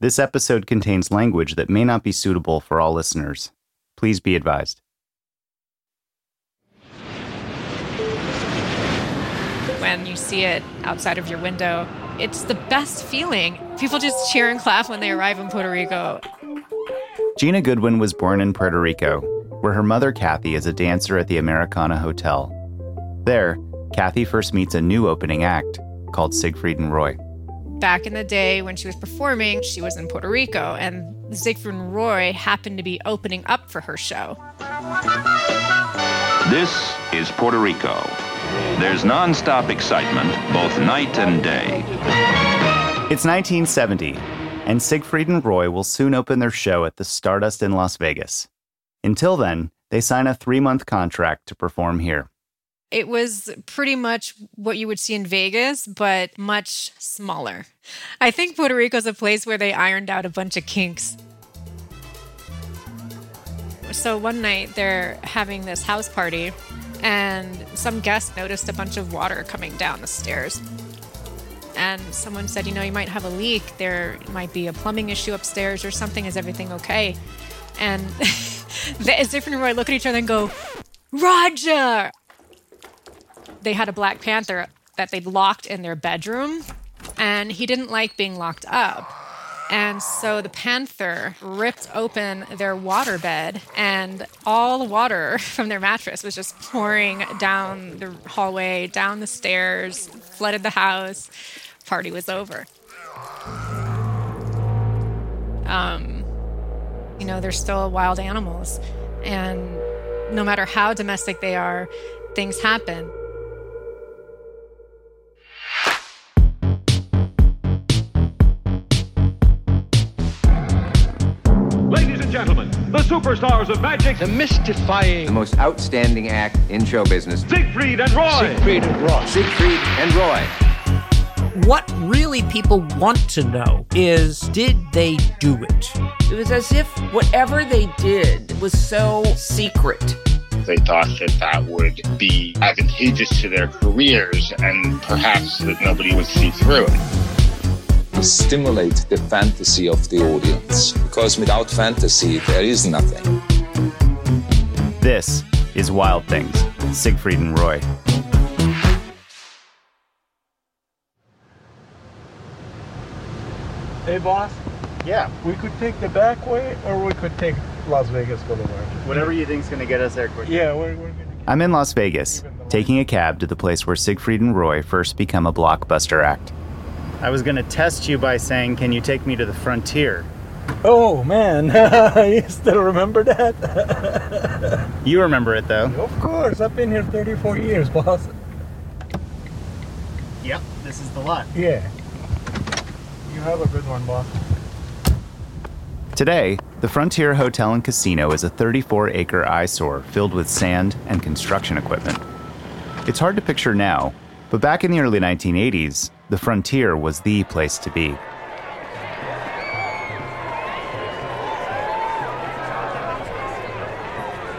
This episode contains language that may not be suitable for all listeners. Please be advised. When you see it outside of your window, it's the best feeling. People just cheer and clap when they arrive in Puerto Rico. Gina Goodwin was born in Puerto Rico, where her mother, Kathy, is a dancer at the Americana Hotel. There, Kathy first meets a new opening act called Siegfried and Roy. Back in the day when she was performing, she was in Puerto Rico, and Siegfried and Roy happened to be opening up for her show. This is Puerto Rico. There's nonstop excitement, both night and day. It's 1970, and Siegfried and Roy will soon open their show at the Stardust in Las Vegas. Until then, they sign a three month contract to perform here. It was pretty much what you would see in Vegas, but much smaller. I think Puerto Rico is a place where they ironed out a bunch of kinks. So one night they're having this house party, and some guest noticed a bunch of water coming down the stairs. And someone said, You know, you might have a leak. There might be a plumbing issue upstairs or something. Is everything okay? And the different Roy look at each other and go, Roger! They had a Black Panther that they'd locked in their bedroom, and he didn't like being locked up. And so the panther ripped open their waterbed, and all the water from their mattress was just pouring down the hallway, down the stairs, flooded the house. Party was over. Um, you know, they're still wild animals, and no matter how domestic they are, things happen. The superstars of magic, the mystifying, the most outstanding act in show business. Siegfried and Roy. Siegfried and Roy. Siegfried and Roy. What really people want to know is did they do it? It was as if whatever they did was so secret. They thought that that would be advantageous to their careers and perhaps that nobody would see through it stimulate the fantasy of the audience because without fantasy there is nothing. This is Wild Things, Siegfried and Roy. Hey, boss. Yeah. We could take the back way or we could take Las Vegas Boulevard. Whatever you think's going to get us there quick. Yeah, we're, we're gonna... I'm in Las Vegas, taking a cab to the place where Siegfried and Roy first become a blockbuster act. I was going to test you by saying, Can you take me to the frontier? Oh, man. you still remember that? you remember it, though. Of course. I've been here 34 years, boss. Yep, this is the lot. Yeah. You have a good one, boss. Today, the Frontier Hotel and Casino is a 34 acre eyesore filled with sand and construction equipment. It's hard to picture now, but back in the early 1980s, the Frontier was the place to be.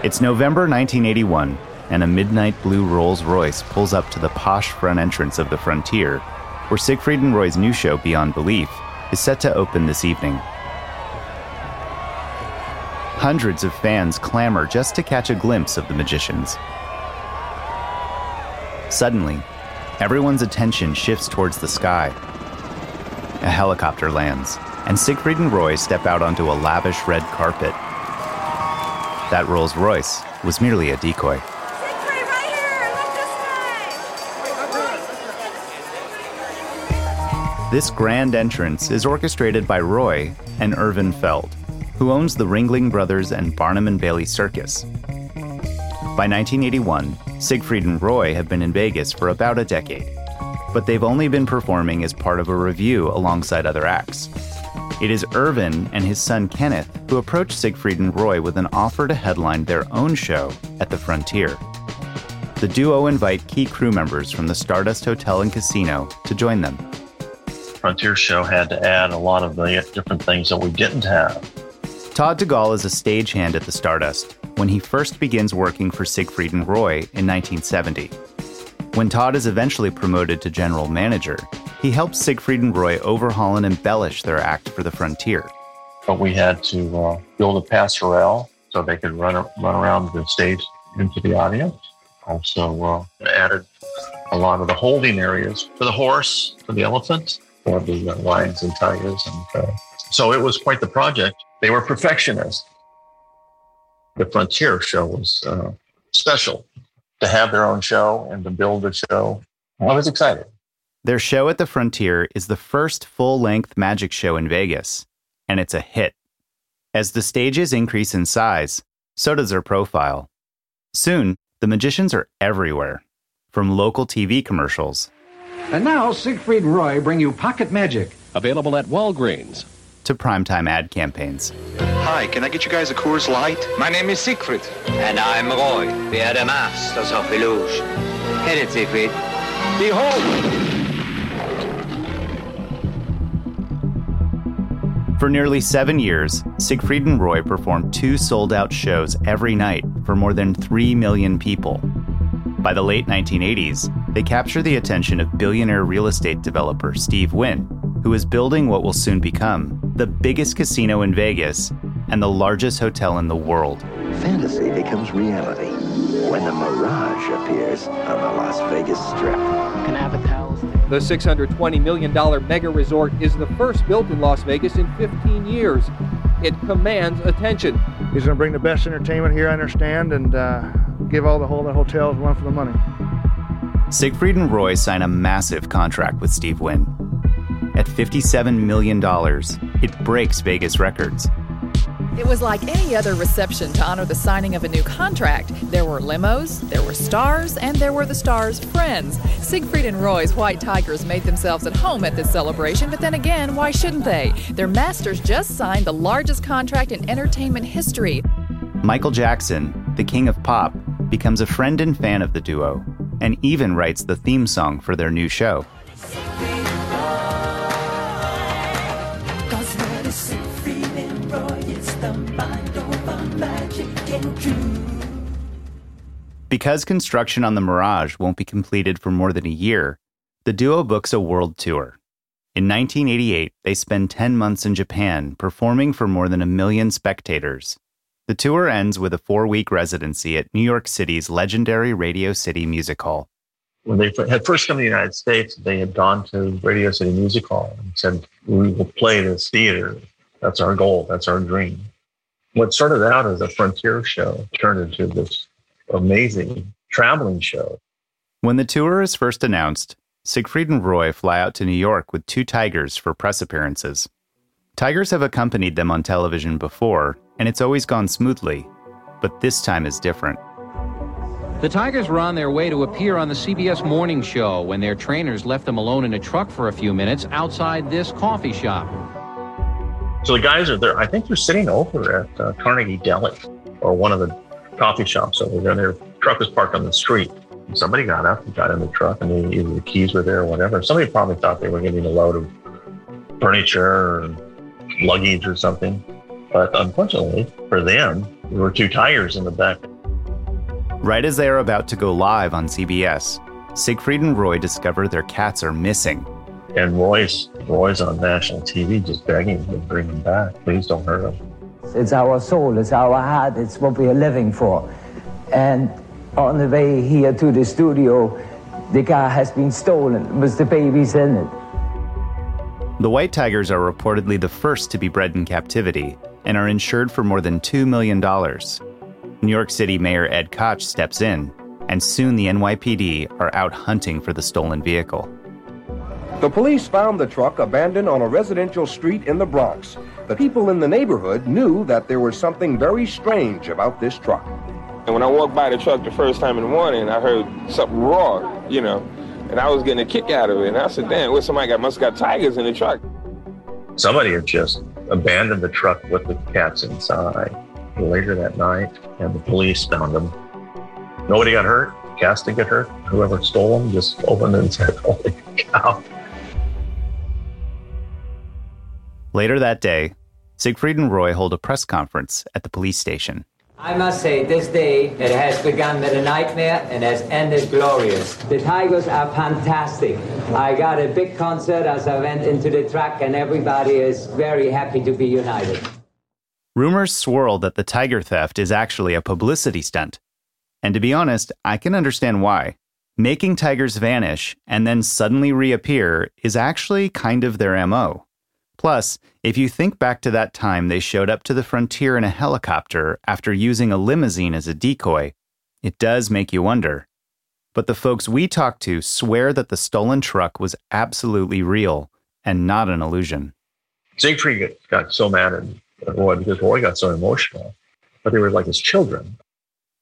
It's November 1981, and a midnight blue Rolls Royce pulls up to the posh front entrance of the Frontier, where Siegfried and Roy's new show, Beyond Belief, is set to open this evening. Hundreds of fans clamor just to catch a glimpse of the magicians. Suddenly, everyone's attention shifts towards the sky. A helicopter lands, and Siegfried and Roy step out onto a lavish red carpet. That Rolls Royce was merely a decoy. Siegfried, right here! Look this way! This grand entrance is orchestrated by Roy and Irvin Feld, who owns the Ringling Brothers and Barnum and Bailey Circus. By 1981, Siegfried and Roy have been in Vegas for about a decade, but they've only been performing as part of a review alongside other acts. It is Irvin and his son Kenneth who approach Siegfried and Roy with an offer to headline their own show at the Frontier. The duo invite key crew members from the Stardust Hotel and Casino to join them. Frontier show had to add a lot of the different things that we didn't have. Todd DeGaulle is a stagehand at the Stardust when he first begins working for Siegfried and Roy in 1970. When Todd is eventually promoted to general manager, He helps Siegfried and Roy overhaul and embellish their act for the frontier. But we had to uh, build a passerelle so they could run run around the stage into the audience. Also uh, added a lot of the holding areas for the horse, for the elephant, for the uh, lions and tigers, and uh, so it was quite the project. They were perfectionists. The Frontier show was uh, special to have their own show and to build a show. I was excited. Their show at the Frontier is the first full length magic show in Vegas, and it's a hit. As the stages increase in size, so does their profile. Soon, the magicians are everywhere, from local TV commercials And now, Siegfried and Roy bring you Pocket Magic. Available at Walgreens. to primetime ad campaigns. Hi, can I get you guys a Coors Light? My name is Siegfried. And I'm Roy. We are the masters of illusion. Hit it, Siegfried. Behold! For nearly seven years, Siegfried and Roy performed two sold out shows every night for more than 3 million people. By the late 1980s, they captured the attention of billionaire real estate developer Steve Wynn, who is building what will soon become the biggest casino in Vegas and the largest hotel in the world. Fantasy becomes reality when the Mirage appears on the Las Vegas Strip. Can I have a towel? The $620 million mega resort is the first built in Las Vegas in 15 years. It commands attention. He's going to bring the best entertainment here, I understand, and uh, give all the whole the hotels one for the money. Siegfried and Roy sign a massive contract with Steve Wynn. At $57 million, it breaks Vegas records. It was like any other reception to honor the signing of a new contract. There were limos, there were stars, and there were the stars' friends. Siegfried and Roy's White Tigers made themselves at home at this celebration, but then again, why shouldn't they? Their masters just signed the largest contract in entertainment history. Michael Jackson, the king of pop, becomes a friend and fan of the duo, and even writes the theme song for their new show. Because construction on the Mirage won't be completed for more than a year, the duo books a world tour. In 1988, they spend 10 months in Japan performing for more than a million spectators. The tour ends with a four week residency at New York City's legendary Radio City Music Hall. When they had first come to the United States, they had gone to Radio City Music Hall and said, We will play this theater. That's our goal. That's our dream. What started out as a frontier show turned into this amazing traveling show. When the tour is first announced, Siegfried and Roy fly out to New York with two tigers for press appearances. Tigers have accompanied them on television before, and it's always gone smoothly, but this time is different. The Tigers were on their way to appear on the CBS Morning Show when their trainers left them alone in a truck for a few minutes outside this coffee shop. So the guys are there. I think they're sitting over at uh, Carnegie Deli or one of the coffee shops over there. Their truck was parked on the street. And somebody got up and got in the truck, and they, either the keys were there or whatever. Somebody probably thought they were getting a load of furniture or luggage or something. But unfortunately for them, there were two tires in the back. Right as they are about to go live on CBS, Siegfried and Roy discover their cats are missing. And Roy's Roy's on national TV just begging to bring them back. Please don't hurt them. It's our soul, it's our heart, it's what we are living for. And on the way here to the studio, the car has been stolen with the babies in it. The white tigers are reportedly the first to be bred in captivity and are insured for more than $2 million. New York City Mayor Ed Koch steps in, and soon the NYPD are out hunting for the stolen vehicle. The police found the truck abandoned on a residential street in the Bronx. The people in the neighborhood knew that there was something very strange about this truck. And when I walked by the truck the first time in the morning, I heard something roar, you know, and I was getting a kick out of it. And I said, damn, what somebody got must have got tigers in the truck. Somebody had just abandoned the truck with the cats inside. Later that night, and the police found them. Nobody got hurt. Cats didn't get hurt. Whoever stole them just opened and said, "Holy cow!" Later that day, Siegfried and Roy hold a press conference at the police station. I must say, this day, it has begun with a nightmare and has ended glorious. The Tigers are fantastic. I got a big concert as I went into the track, and everybody is very happy to be united. Rumors swirl that the tiger theft is actually a publicity stunt. And to be honest, I can understand why. Making tigers vanish and then suddenly reappear is actually kind of their MO. Plus, if you think back to that time they showed up to the frontier in a helicopter after using a limousine as a decoy, it does make you wonder. But the folks we talked to swear that the stolen truck was absolutely real and not an illusion. Siegfried got so mad at Roy because Roy got so emotional, but they were like his children.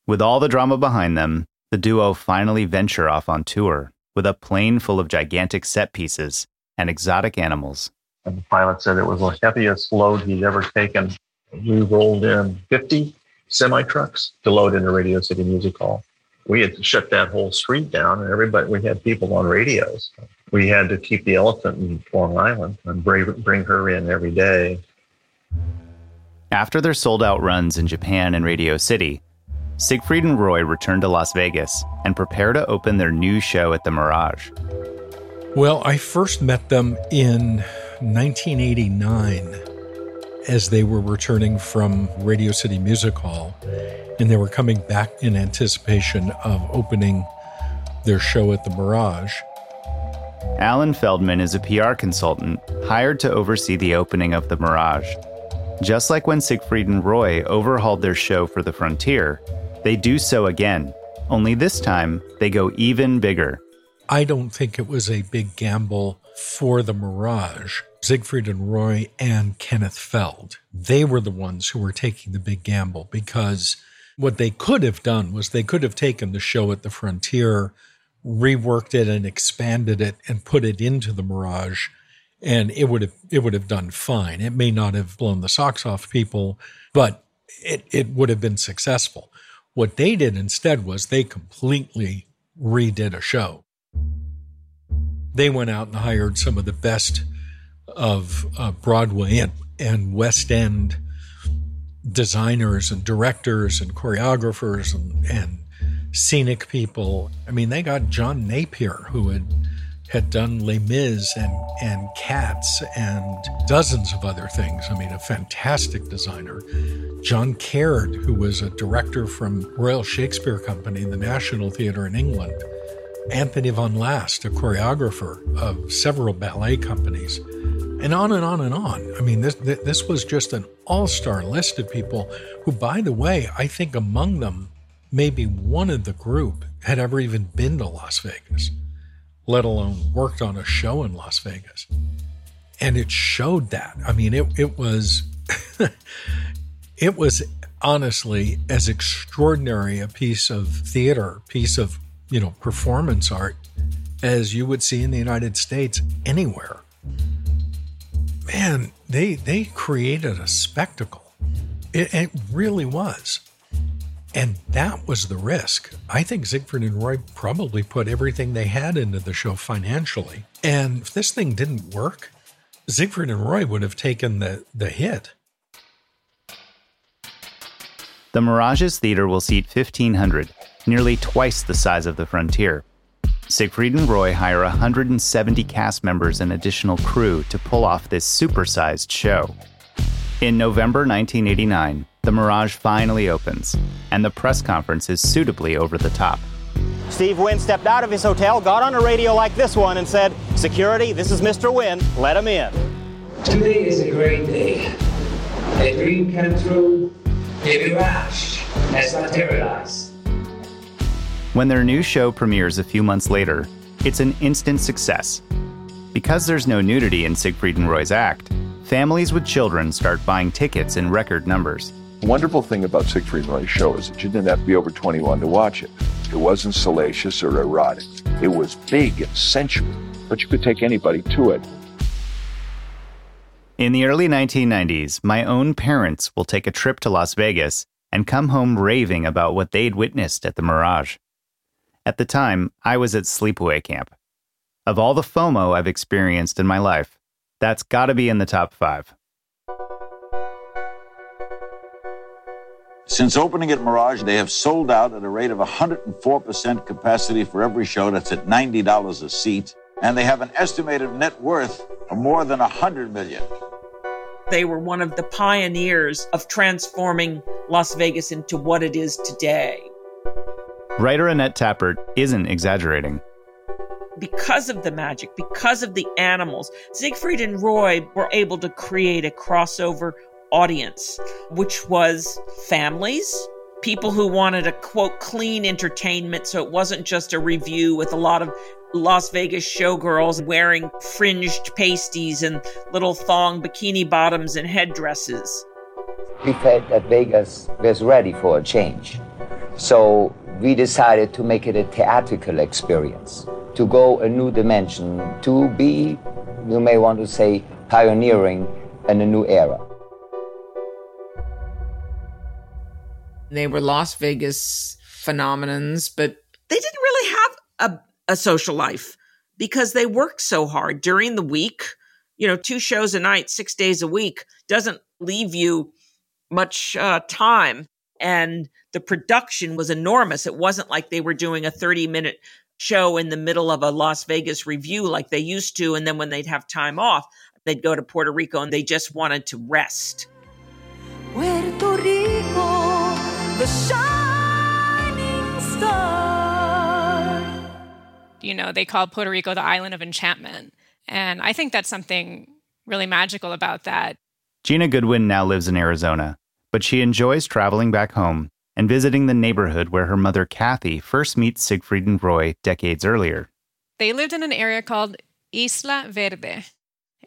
With all the drama behind them, the duo finally venture off on tour with a plane full of gigantic set pieces and exotic animals. And the pilot said it was the heaviest load he'd ever taken. We rolled in 50 semi trucks to load into Radio City Music Hall. We had to shut that whole street down, and everybody, we had people on radios. We had to keep the elephant in Long Island and bring, bring her in every day. After their sold out runs in Japan and Radio City, Siegfried and Roy return to Las Vegas and prepare to open their new show at the Mirage. Well, I first met them in 1989 as they were returning from Radio City Music Hall, and they were coming back in anticipation of opening their show at the Mirage. Alan Feldman is a PR consultant hired to oversee the opening of the Mirage. Just like when Siegfried and Roy overhauled their show for the Frontier, they do so again, only this time they go even bigger. I don't think it was a big gamble for the Mirage. Siegfried and Roy and Kenneth Feld. They were the ones who were taking the big gamble because what they could have done was they could have taken the show at the Frontier, reworked it and expanded it and put it into the Mirage and it would have it would have done fine. It may not have blown the socks off people, but it, it would have been successful. What they did instead was they completely redid a show. They went out and hired some of the best of uh, Broadway and, and West End designers and directors and choreographers and, and scenic people. I mean, they got John Napier, who had had done Les Mis and, and Cats and dozens of other things. I mean, a fantastic designer. John Caird, who was a director from Royal Shakespeare Company, the National Theatre in England. Anthony Van Laast, a choreographer of several ballet companies, and on and on and on. I mean, this this was just an all-star list of people who, by the way, I think among them, maybe one of the group had ever even been to Las Vegas, let alone worked on a show in Las Vegas. And it showed that. I mean, it it was it was honestly as extraordinary a piece of theater, piece of you know, performance art as you would see in the United States anywhere. Man, they they created a spectacle. It, it really was. And that was the risk. I think Siegfried and Roy probably put everything they had into the show financially. And if this thing didn't work, Siegfried and Roy would have taken the, the hit. The Mirage's theater will seat 1,500, nearly twice the size of the Frontier. Siegfried and Roy hire 170 cast members and additional crew to pull off this supersized show. In November 1989, the Mirage finally opens, and the press conference is suitably over the top. Steve Wynn stepped out of his hotel, got on a radio like this one, and said, Security, this is Mr. Wynn, let him in. Today is a great day. A dream came true, a mirage has materialized. When their new show premieres a few months later, it's an instant success. Because there's no nudity in Siegfried and Roy's act, families with children start buying tickets in record numbers. The wonderful thing about Siegfried and Roy's show is that you didn't have to be over 21 to watch it. It wasn't salacious or erotic. It was big and sensual, but you could take anybody to it. In the early 1990s, my own parents will take a trip to Las Vegas and come home raving about what they'd witnessed at the Mirage. At the time, I was at sleepaway camp. Of all the FOMO I've experienced in my life, that's gotta be in the top five. Since opening at Mirage, they have sold out at a rate of 104% capacity for every show. That's at $90 a seat. And they have an estimated net worth of more than 100 million. They were one of the pioneers of transforming Las Vegas into what it is today. Writer Annette Tapert isn't exaggerating. Because of the magic, because of the animals, Siegfried and Roy were able to create a crossover audience, which was families, people who wanted a quote clean entertainment. So it wasn't just a review with a lot of Las Vegas showgirls wearing fringed pasties and little thong bikini bottoms and headdresses. We felt that Vegas was ready for a change. So we decided to make it a theatrical experience, to go a new dimension, to be, you may want to say, pioneering in a new era. They were Las Vegas phenomenons, but they didn't really have a, a social life because they worked so hard during the week. You know, two shows a night, six days a week doesn't leave you much uh, time. And the production was enormous. It wasn't like they were doing a 30 minute show in the middle of a Las Vegas review like they used to. And then when they'd have time off, they'd go to Puerto Rico and they just wanted to rest. Puerto Rico, the shining star. You know, they call Puerto Rico the island of enchantment. And I think that's something really magical about that. Gina Goodwin now lives in Arizona, but she enjoys traveling back home and visiting the neighborhood where her mother Kathy first meets Siegfried and Roy decades earlier. They lived in an area called Isla Verde.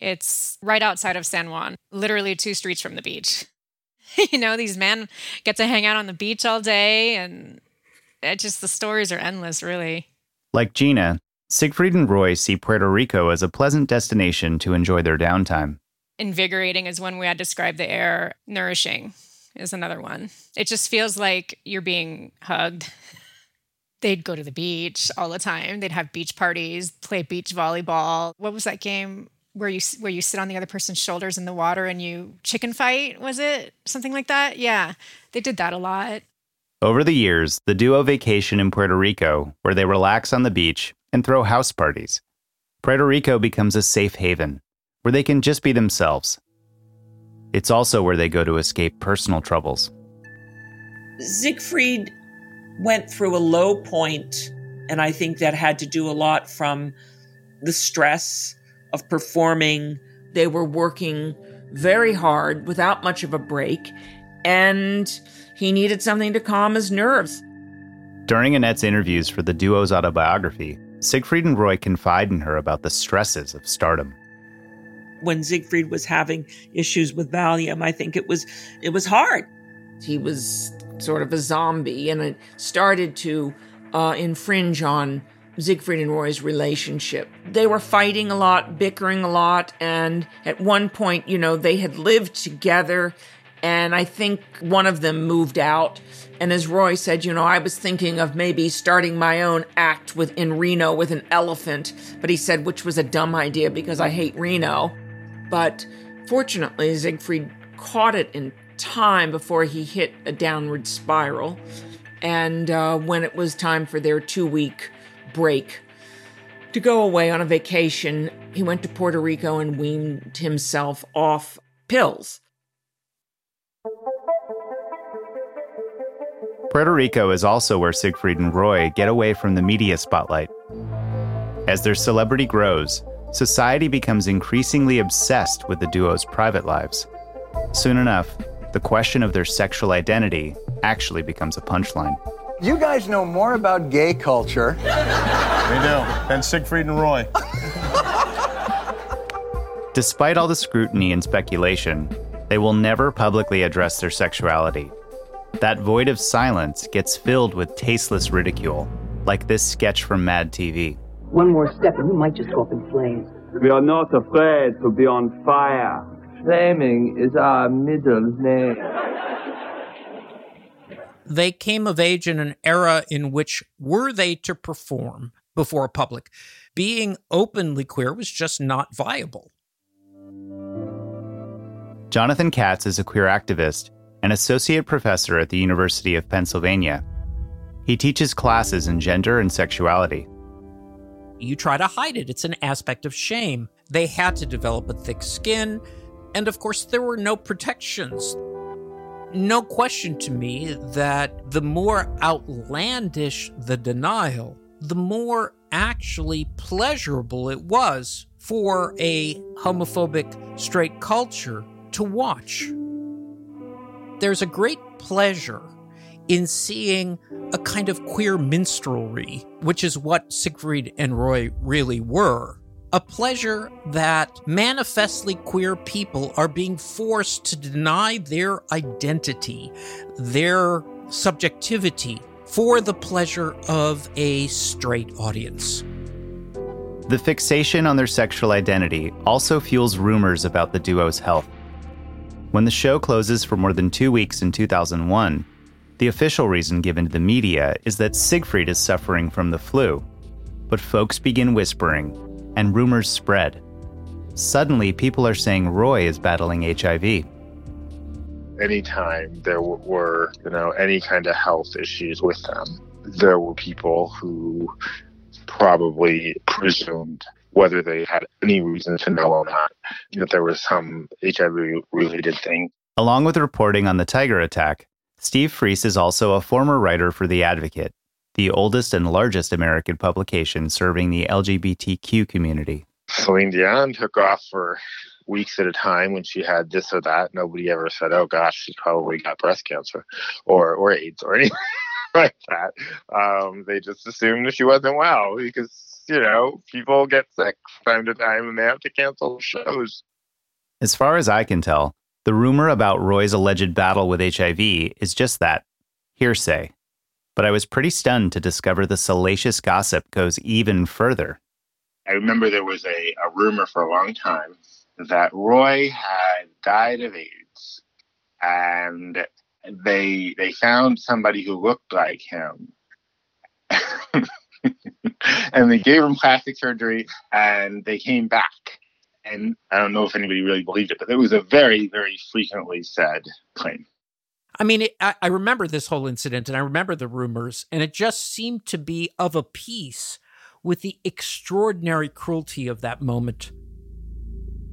It's right outside of San Juan, literally two streets from the beach. you know, these men get to hang out on the beach all day, and it just the stories are endless, really. Like Gina, Siegfried and Roy see Puerto Rico as a pleasant destination to enjoy their downtime. Invigorating is one way I describe the air. Nourishing is another one. It just feels like you're being hugged. They'd go to the beach all the time. They'd have beach parties, play beach volleyball. What was that game where you where you sit on the other person's shoulders in the water and you chicken fight? Was it something like that? Yeah, they did that a lot. Over the years, the duo vacation in Puerto Rico, where they relax on the beach and throw house parties. Puerto Rico becomes a safe haven where they can just be themselves. It's also where they go to escape personal troubles. Siegfried went through a low point, and I think that had to do a lot from the stress of performing. They were working very hard without much of a break, and he needed something to calm his nerves. During Annette's interviews for the duo's autobiography, Siegfried and Roy confide in her about the stresses of stardom. When Siegfried was having issues with Valium, I think it was it was hard. He was sort of a zombie, and it started to uh, infringe on Siegfried and Roy's relationship. They were fighting a lot, bickering a lot, and at one point, you know, they had lived together, and I think one of them moved out. And as Roy said, you know, I was thinking of maybe starting my own act with in Reno with an elephant, but he said which was a dumb idea because I hate Reno. But fortunately, Siegfried caught it in time before he hit a downward spiral. And uh, when it was time for their two week break to go away on a vacation, he went to Puerto Rico and weaned himself off pills. Puerto Rico is also where Siegfried and Roy get away from the media spotlight. As their celebrity grows, society becomes increasingly obsessed with the duo's private lives. Soon enough, the question of their sexual identity actually becomes a punchline. You guys know more about gay culture. We do. Than Siegfried and Roy. Despite all the scrutiny and speculation, they will never publicly address their sexuality. That void of silence gets filled with tasteless ridicule, like this sketch from Mad TV. One more step and we might just go up in flames. We are not afraid to be on fire. Flaming is our middle name. They came of age in an era in which, were they to perform before a public, being openly queer was just not viable. Jonathan Katz is a queer activist and associate professor at the University of Pennsylvania. He teaches classes in gender and sexuality. You try to hide it, it's an aspect of shame. They had to develop a thick skin, and of course, there were no protections. No question to me that the more outlandish the denial, the more actually pleasurable it was for a homophobic straight culture to watch. There's a great pleasure in seeing a kind of queer minstrelry, which is what Siegfried and Roy really were. A pleasure that manifestly queer people are being forced to deny their identity, their subjectivity, for the pleasure of a straight audience. The fixation on their sexual identity also fuels rumors about the duo's health. When the show closes for more than two weeks in 2001, the official reason given to the media is that Siegfried is suffering from the flu. But folks begin whispering, and rumors spread. Suddenly, people are saying Roy is battling HIV. Anytime there were, you know, any kind of health issues with them, there were people who probably presumed whether they had any reason to know or not that there was some HIV related thing. Along with reporting on the Tiger attack, Steve Friess is also a former writer for The Advocate, the oldest and largest American publication serving the LGBTQ community. Celine Dion took off for weeks at a time when she had this or that. Nobody ever said, "Oh gosh, she's probably got breast cancer or or AIDS or anything like that." Um, they just assumed that she wasn't well because you know people get sick from time to time and they have to cancel shows. As far as I can tell, the rumor about Roy's alleged battle with HIV is just that hearsay. But I was pretty stunned to discover the salacious gossip goes even further. I remember there was a, a rumor for a long time that Roy had died of AIDS, and they they found somebody who looked like him, and they gave him plastic surgery, and they came back. And I don't know if anybody really believed it, but it was a very, very frequently said claim. I mean, it, I, I remember this whole incident and I remember the rumors, and it just seemed to be of a piece with the extraordinary cruelty of that moment.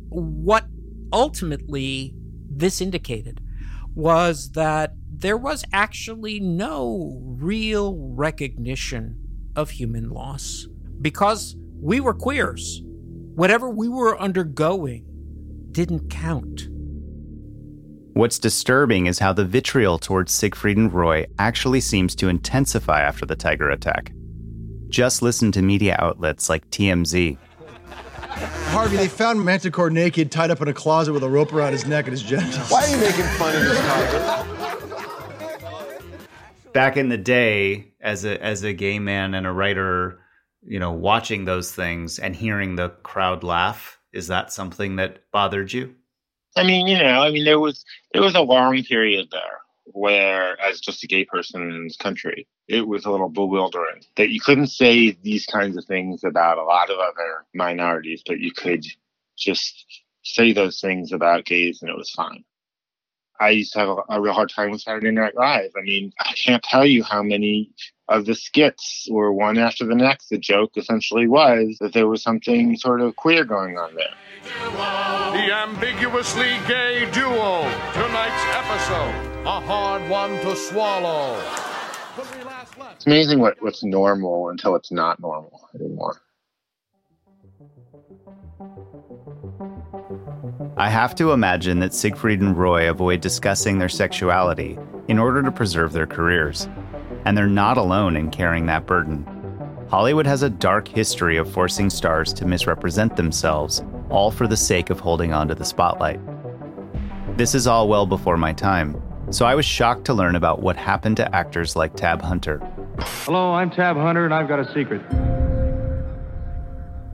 What ultimately this indicated was that there was actually no real recognition of human loss because we were queers. Whatever we were undergoing didn't count. What's disturbing is how the vitriol towards Siegfried and Roy actually seems to intensify after the Tiger attack. Just listen to media outlets like TMZ. Harvey, they found Montecore naked, tied up in a closet with a rope around his neck and his genitals. Why are you making fun of this Tiger? Back in the day, as a as a gay man and a writer, you know, watching those things and hearing the crowd laugh, is that something that bothered you? I mean, you know, I mean, there was there was a long period there where, as just a gay person in this country, it was a little bewildering that you couldn't say these kinds of things about a lot of other minorities, but you could just say those things about gays and it was fine. I used to have a, a real hard time with Saturday Night Live. I mean, I can't tell you how many of the skits were one after the next. The joke essentially was that there was something sort of queer going on there. The ambiguously gay duo. Tonight's episode. A hard one to swallow. It's amazing what, what's normal until it's not normal anymore. I have to imagine that Siegfried and Roy avoid discussing their sexuality in order to preserve their careers. And they're not alone in carrying that burden. Hollywood has a dark history of forcing stars to misrepresent themselves, all for the sake of holding on to the spotlight. This is all well before my time, so I was shocked to learn about what happened to actors like Tab Hunter. Hello, I'm Tab Hunter, and I've got a secret.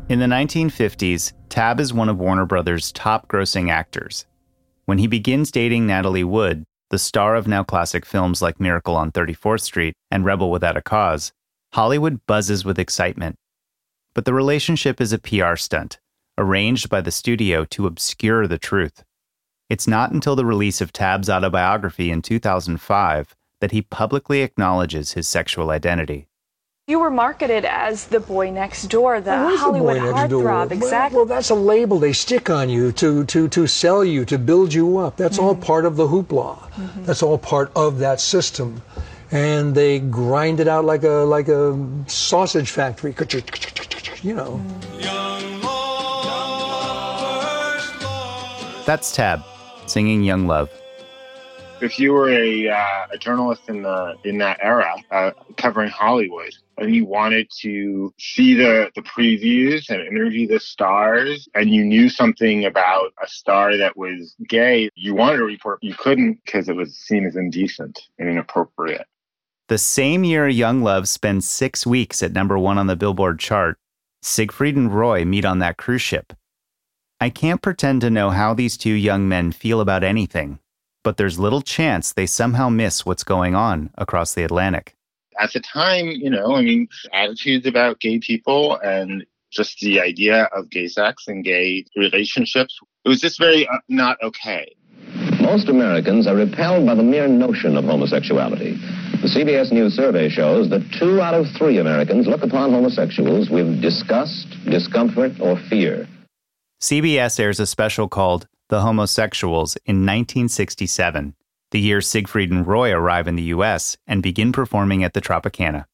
In the 1950s, Tab is one of Warner Brothers' top grossing actors. When he begins dating Natalie Wood, the star of now classic films like Miracle on 34th Street and Rebel Without a Cause, Hollywood buzzes with excitement. But the relationship is a PR stunt, arranged by the studio to obscure the truth. It's not until the release of Tab's autobiography in 2005 that he publicly acknowledges his sexual identity. You were marketed as the boy next door, the Who is the Hollywood boy next heartthrob. Well, Exactly. Well, that's a label they stick on you to to to sell you, to build you up. That's all mm-hmm. part of the hoopla. Mm-hmm. That's all part of that system, and they grind it out like a like a sausage factory. You know. That's Tab singing Young Love. If you were a, uh, a journalist in the in that era, uh, covering Hollywood, and you wanted to see the the previews and interview the stars, and you knew something about a star that was gay, you wanted to report, you couldn't because it was seen as indecent and inappropriate. The same year Young Love spends six weeks at number one on the Billboard chart, Siegfried and Roy meet on that cruise ship. I can't pretend to know how these two young men feel about anything, but there's little chance they somehow miss what's going on across the Atlantic. At the time, you know, I mean, attitudes about gay people and just the idea of gay sex and gay relationships, it was just very uh, not okay. Most Americans are repelled by the mere notion of homosexuality. The CBS News survey shows that two out of three Americans look upon homosexuals with disgust, discomfort, or fear. CBS airs a special called The Homosexuals in 1967, the year Siegfried and Roy arrive in the U.S. and begin performing at the Tropicana.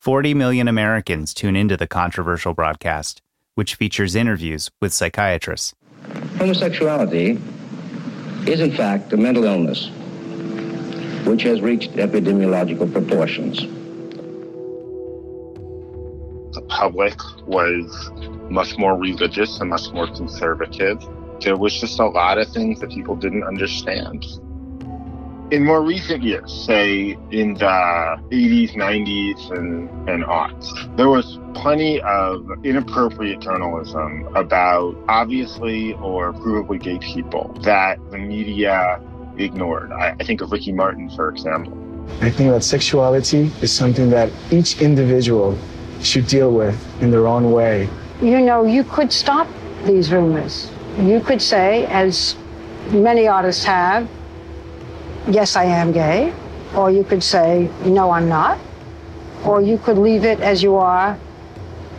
40 million Americans tune into the controversial broadcast, which features interviews with psychiatrists. Homosexuality is, in fact, a mental illness which has reached epidemiological proportions. The public was much more religious and much more conservative. There was just a lot of things that people didn't understand. In more recent years, say in the 80s, 90s, and, and aughts, there was plenty of inappropriate journalism about obviously or provably gay people that the media ignored. I, I think of Ricky Martin, for example. I think that sexuality is something that each individual should deal with in their own way. You know, you could stop these rumors. You could say, as many artists have, yes, I am gay. Or you could say, no, I'm not. Or you could leave it as you are,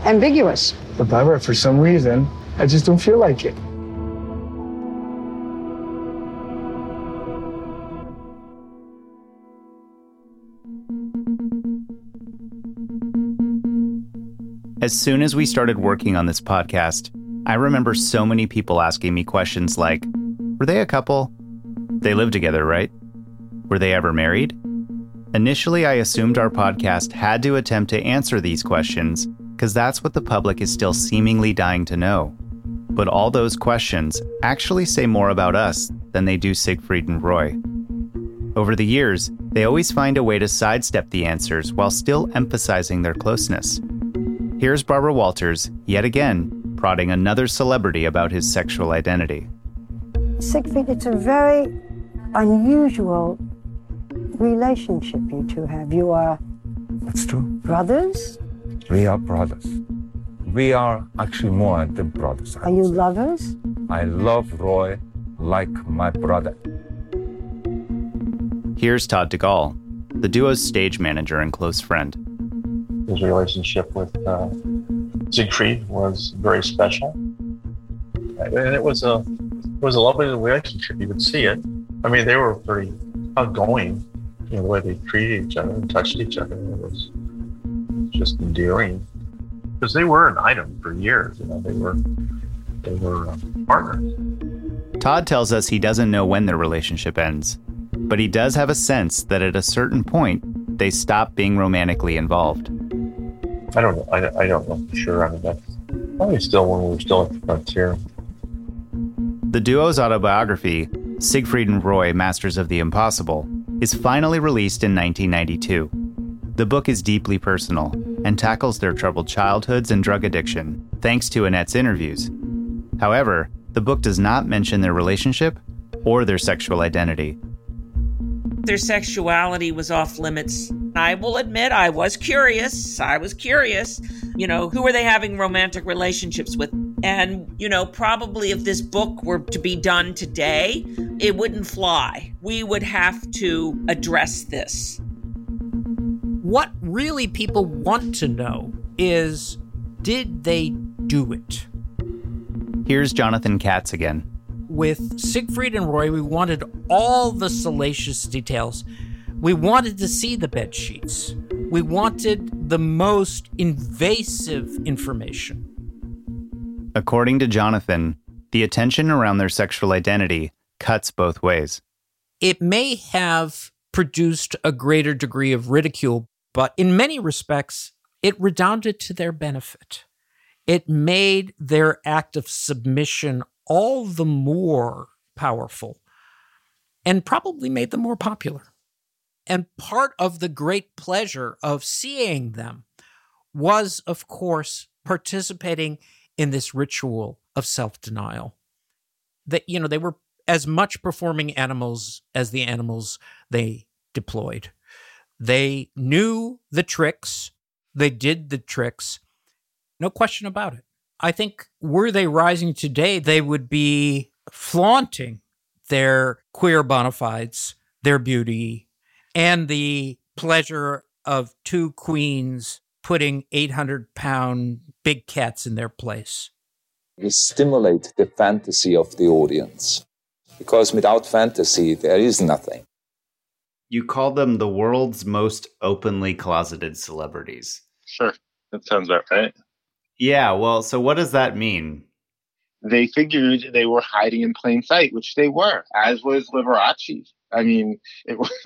ambiguous. But Barbara, for some reason, I just don't feel like it. As soon as we started working on this podcast, I remember so many people asking me questions like Were they a couple? They lived together, right? Were they ever married? Initially, I assumed our podcast had to attempt to answer these questions because that's what the public is still seemingly dying to know. But all those questions actually say more about us than they do Siegfried and Roy. Over the years, they always find a way to sidestep the answers while still emphasizing their closeness. Here's Barbara Walters, yet again, prodding another celebrity about his sexual identity. Siegfried, it's a very unusual relationship you two have. You are That's true. brothers? We are brothers. We are actually more than brothers. Are you lovers? I love Roy like my brother. Here's Todd DeGaulle, the duo's stage manager and close friend. His relationship with uh, Siegfried was very special, and it was a it was a lovely relationship. You could see it. I mean, they were very outgoing. You know, the way they treated each other and touched each other it was just endearing. Because they were an item for years. You know, they were they were uh, partners. Todd tells us he doesn't know when their relationship ends, but he does have a sense that at a certain point they stop being romantically involved. I don't know. I, I don't know for sure. I mean, that's probably still when we were still at the frontier. The duo's autobiography, Siegfried and Roy Masters of the Impossible, is finally released in 1992. The book is deeply personal and tackles their troubled childhoods and drug addiction, thanks to Annette's interviews. However, the book does not mention their relationship or their sexual identity. Their sexuality was off limits. I will admit I was curious. I was curious. You know, who were they having romantic relationships with? And, you know, probably if this book were to be done today, it wouldn't fly. We would have to address this. What really people want to know is did they do it? Here's Jonathan Katz again. With Siegfried and Roy, we wanted all the salacious details. We wanted to see the bed sheets. We wanted the most invasive information. According to Jonathan, the attention around their sexual identity cuts both ways. It may have produced a greater degree of ridicule, but in many respects, it redounded to their benefit. It made their act of submission all the more powerful and probably made them more popular. And part of the great pleasure of seeing them was, of course, participating in this ritual of self denial. That, you know, they were as much performing animals as the animals they deployed. They knew the tricks, they did the tricks, no question about it. I think were they rising today, they would be flaunting their queer bona fides, their beauty, and the pleasure of two queens putting 800 pound big cats in their place. We stimulate the fantasy of the audience because without fantasy, there is nothing. You call them the world's most openly closeted celebrities. Sure, that sounds about right. Yeah, well, so what does that mean? They figured they were hiding in plain sight, which they were, as was Liberace. I mean, it was,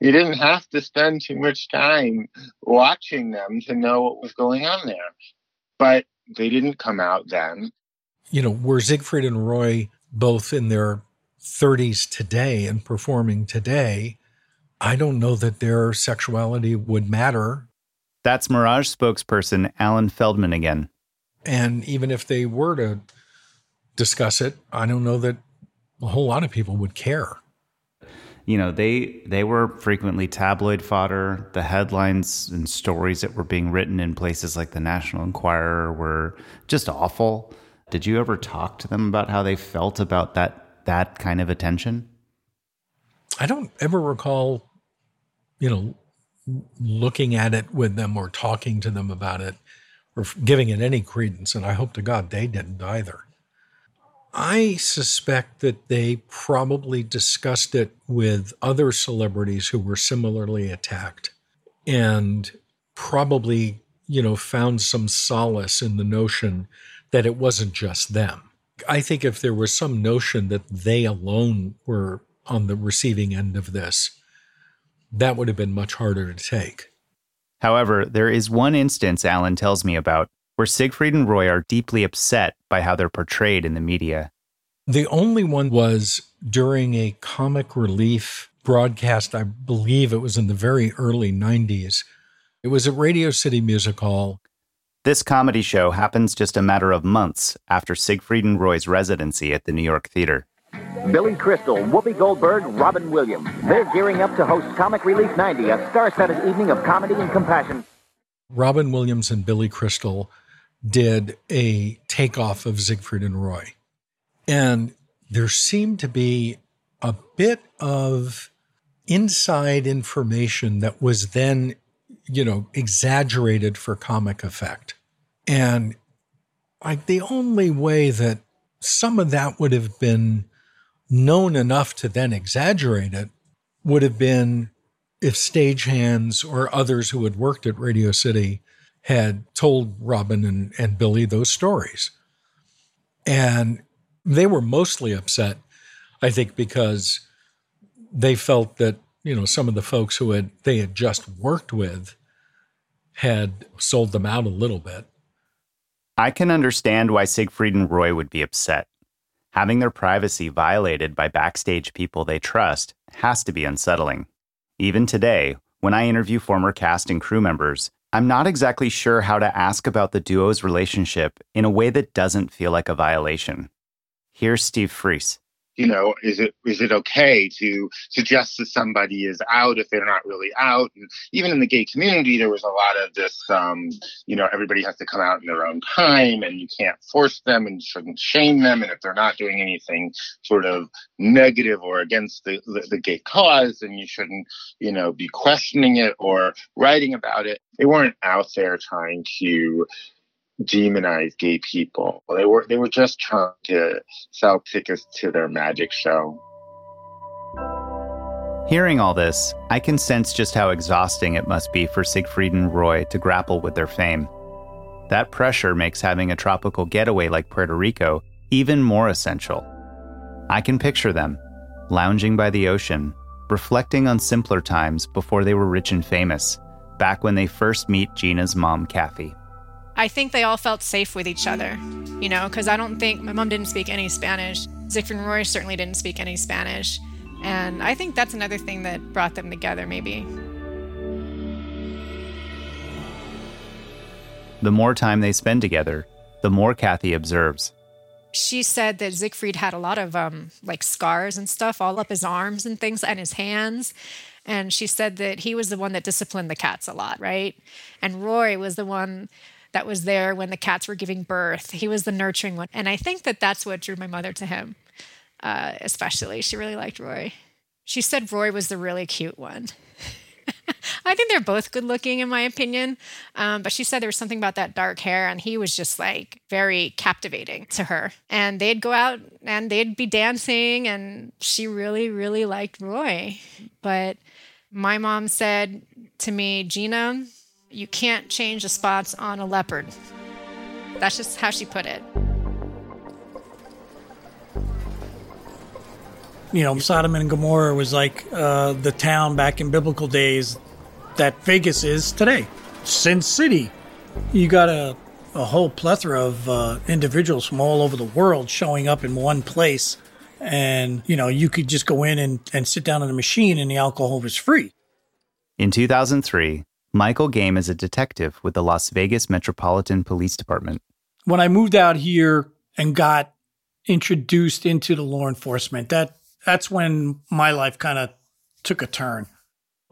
you didn't have to spend too much time watching them to know what was going on there. But they didn't come out then. You know, were Siegfried and Roy both in their 30s today and performing today, I don't know that their sexuality would matter. That's Mirage spokesperson Alan Feldman again. And even if they were to discuss it, I don't know that a whole lot of people would care. You know, they they were frequently tabloid fodder. The headlines and stories that were being written in places like the National Enquirer were just awful. Did you ever talk to them about how they felt about that that kind of attention? I don't ever recall, you know, looking at it with them or talking to them about it or giving it any credence. And I hope to God they didn't either. I suspect that they probably discussed it with other celebrities who were similarly attacked and probably, you know, found some solace in the notion that it wasn't just them. I think if there was some notion that they alone were on the receiving end of this, that would have been much harder to take. However, there is one instance Alan tells me about where Siegfried and Roy are deeply upset by how they're portrayed in the media. The only one was during a comic relief broadcast, I believe it was in the very early 90s. It was at Radio City Music Hall. This comedy show happens just a matter of months after Siegfried and Roy's residency at the New York Theater. Billy Crystal, Whoopi Goldberg, Robin Williams. They're gearing up to host Comic Relief 90, a star-studded evening of comedy and compassion. Robin Williams and Billy Crystal did a takeoff of Siegfried and Roy. And there seemed to be a bit of inside information that was then, you know, exaggerated for comic effect. And like the only way that some of that would have been known enough to then exaggerate it would have been if stagehands or others who had worked at Radio City had told Robin and, and Billy those stories. And they were mostly upset, I think, because they felt that, you know, some of the folks who had they had just worked with had sold them out a little bit. I can understand why Siegfried and Roy would be upset. Having their privacy violated by backstage people they trust has to be unsettling. Even today, when I interview former cast and crew members, I'm not exactly sure how to ask about the duo's relationship in a way that doesn't feel like a violation. Here's Steve Friess. You know, is it is it okay to suggest that somebody is out if they're not really out? And even in the gay community, there was a lot of this, um, you know, everybody has to come out in their own time, and you can't force them, and shouldn't shame them, and if they're not doing anything sort of negative or against the, the, the gay cause, then you shouldn't, you know, be questioning it or writing about it. They weren't out there trying to demonize gay people. They were they were just trying to sell tickets to their magic show. Hearing all this, I can sense just how exhausting it must be for Siegfried and Roy to grapple with their fame. That pressure makes having a tropical getaway like Puerto Rico even more essential. I can picture them, lounging by the ocean, reflecting on simpler times before they were rich and famous, back when they first meet Gina's mom, Kathy. I think they all felt safe with each other, you know, because I don't think my mom didn't speak any Spanish. Siegfried and Roy certainly didn't speak any Spanish. And I think that's another thing that brought them together, maybe. The more time they spend together, the more Kathy observes. She said that Siegfried had a lot of um, like scars and stuff all up his arms and things and his hands. And she said that he was the one that disciplined the cats a lot, right? And Roy was the one that was there when the cats were giving birth. He was the nurturing one. And I think that that's what drew my mother to him, uh, especially. She really liked Roy. She said Roy was the really cute one. I think they're both good looking, in my opinion. Um, but she said there was something about that dark hair, and he was just like very captivating to her. And they'd go out and they'd be dancing, and she really, really liked Roy. But my mom said to me, Gina, you can't change the spots on a leopard. That's just how she put it. You know, Sodom and Gomorrah was like uh, the town back in biblical days that Vegas is today. Sin City. You got a, a whole plethora of uh, individuals from all over the world showing up in one place. And, you know, you could just go in and, and sit down in a machine and the alcohol was free. In 2003, Michael Game is a detective with the Las Vegas Metropolitan Police Department. When I moved out here and got introduced into the law enforcement, that that's when my life kind of took a turn.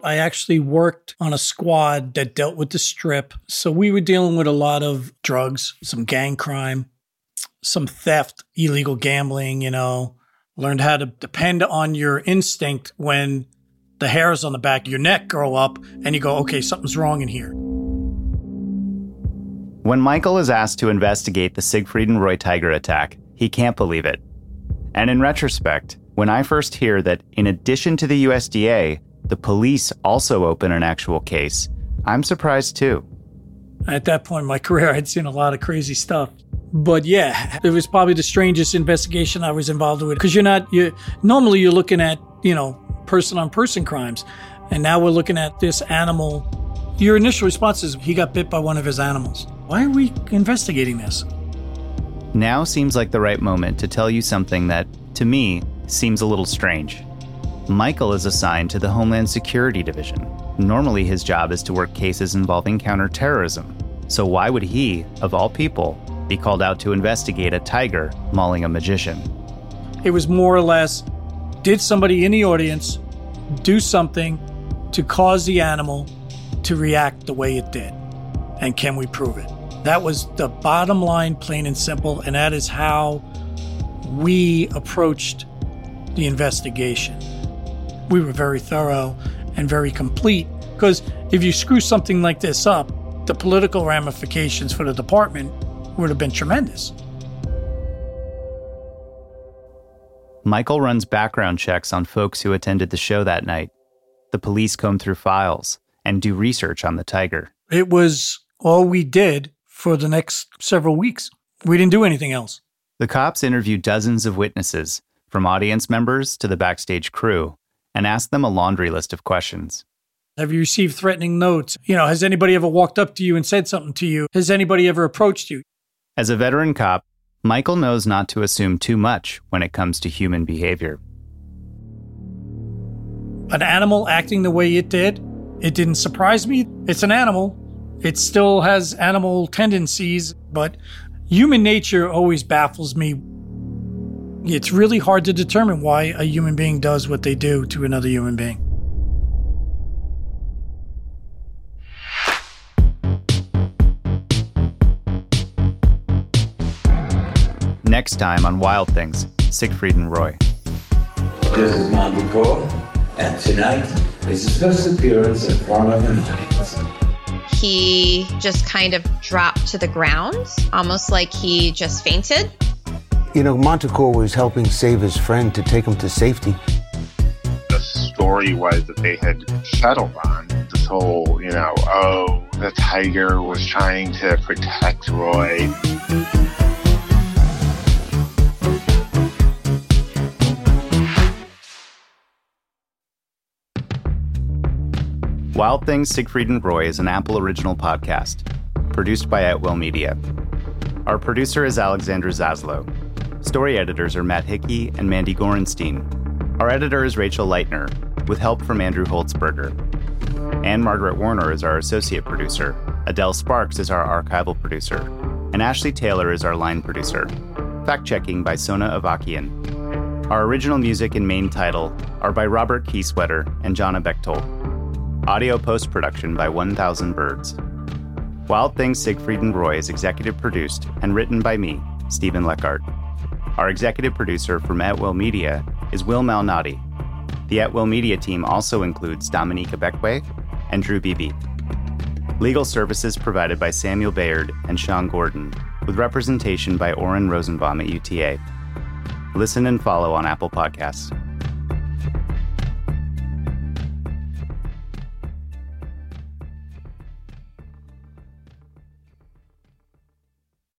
I actually worked on a squad that dealt with the strip. So we were dealing with a lot of drugs, some gang crime, some theft, illegal gambling, you know, learned how to depend on your instinct when the hairs on the back of your neck grow up and you go, okay, something's wrong in here. When Michael is asked to investigate the Siegfried and Roy Tiger attack, he can't believe it. And in retrospect, when I first hear that in addition to the USDA, the police also open an actual case, I'm surprised too. At that point in my career, I'd seen a lot of crazy stuff. But yeah, it was probably the strangest investigation I was involved with because you're not, you normally you're looking at, you know, person on person crimes. And now we're looking at this animal. Your initial response is he got bit by one of his animals. Why are we investigating this? Now seems like the right moment to tell you something that, to me, seems a little strange. Michael is assigned to the Homeland Security Division. Normally, his job is to work cases involving counterterrorism. So, why would he, of all people, be called out to investigate a tiger mauling a magician? It was more or less did somebody in the audience do something to cause the animal to react the way it did? And can we prove it? That was the bottom line, plain and simple. And that is how we approached the investigation. We were very thorough and very complete because if you screw something like this up, the political ramifications for the department would have been tremendous. Michael runs background checks on folks who attended the show that night. The police comb through files and do research on the tiger. It was all we did for the next several weeks. We didn't do anything else. The cops interview dozens of witnesses, from audience members to the backstage crew, and ask them a laundry list of questions. Have you received threatening notes? You know, has anybody ever walked up to you and said something to you? Has anybody ever approached you? As a veteran cop, Michael knows not to assume too much when it comes to human behavior. An animal acting the way it did, it didn't surprise me. It's an animal. It still has animal tendencies, but human nature always baffles me. It's really hard to determine why a human being does what they do to another human being. Next time on Wild Things, Siegfried and Roy. This is Montecore, and tonight is his first appearance in front of an audience. He just kind of dropped to the ground, almost like he just fainted. You know, Montecore was helping save his friend to take him to safety. The story was that they had settled on this whole, you know, oh, the tiger was trying to protect Roy. Wild Things Siegfried and Roy is an Apple original podcast, produced by At Will Media. Our producer is Alexandra Zaslow. Story editors are Matt Hickey and Mandy Gorenstein. Our editor is Rachel Leitner, with help from Andrew Holtzberger. Anne Margaret Warner is our associate producer. Adele Sparks is our archival producer. And Ashley Taylor is our line producer. Fact checking by Sona Avakian. Our original music and main title are by Robert Keysweater and Jana Bechtold. Audio post production by 1000 Birds. Wild Things Siegfried and Roy is executive produced and written by me, Stephen Leckart. Our executive producer from At Will Media is Will Malnati. The At Will Media team also includes Dominique Beckway and Drew Beebe. Legal services provided by Samuel Bayard and Sean Gordon, with representation by Oren Rosenbaum at UTA. Listen and follow on Apple Podcasts.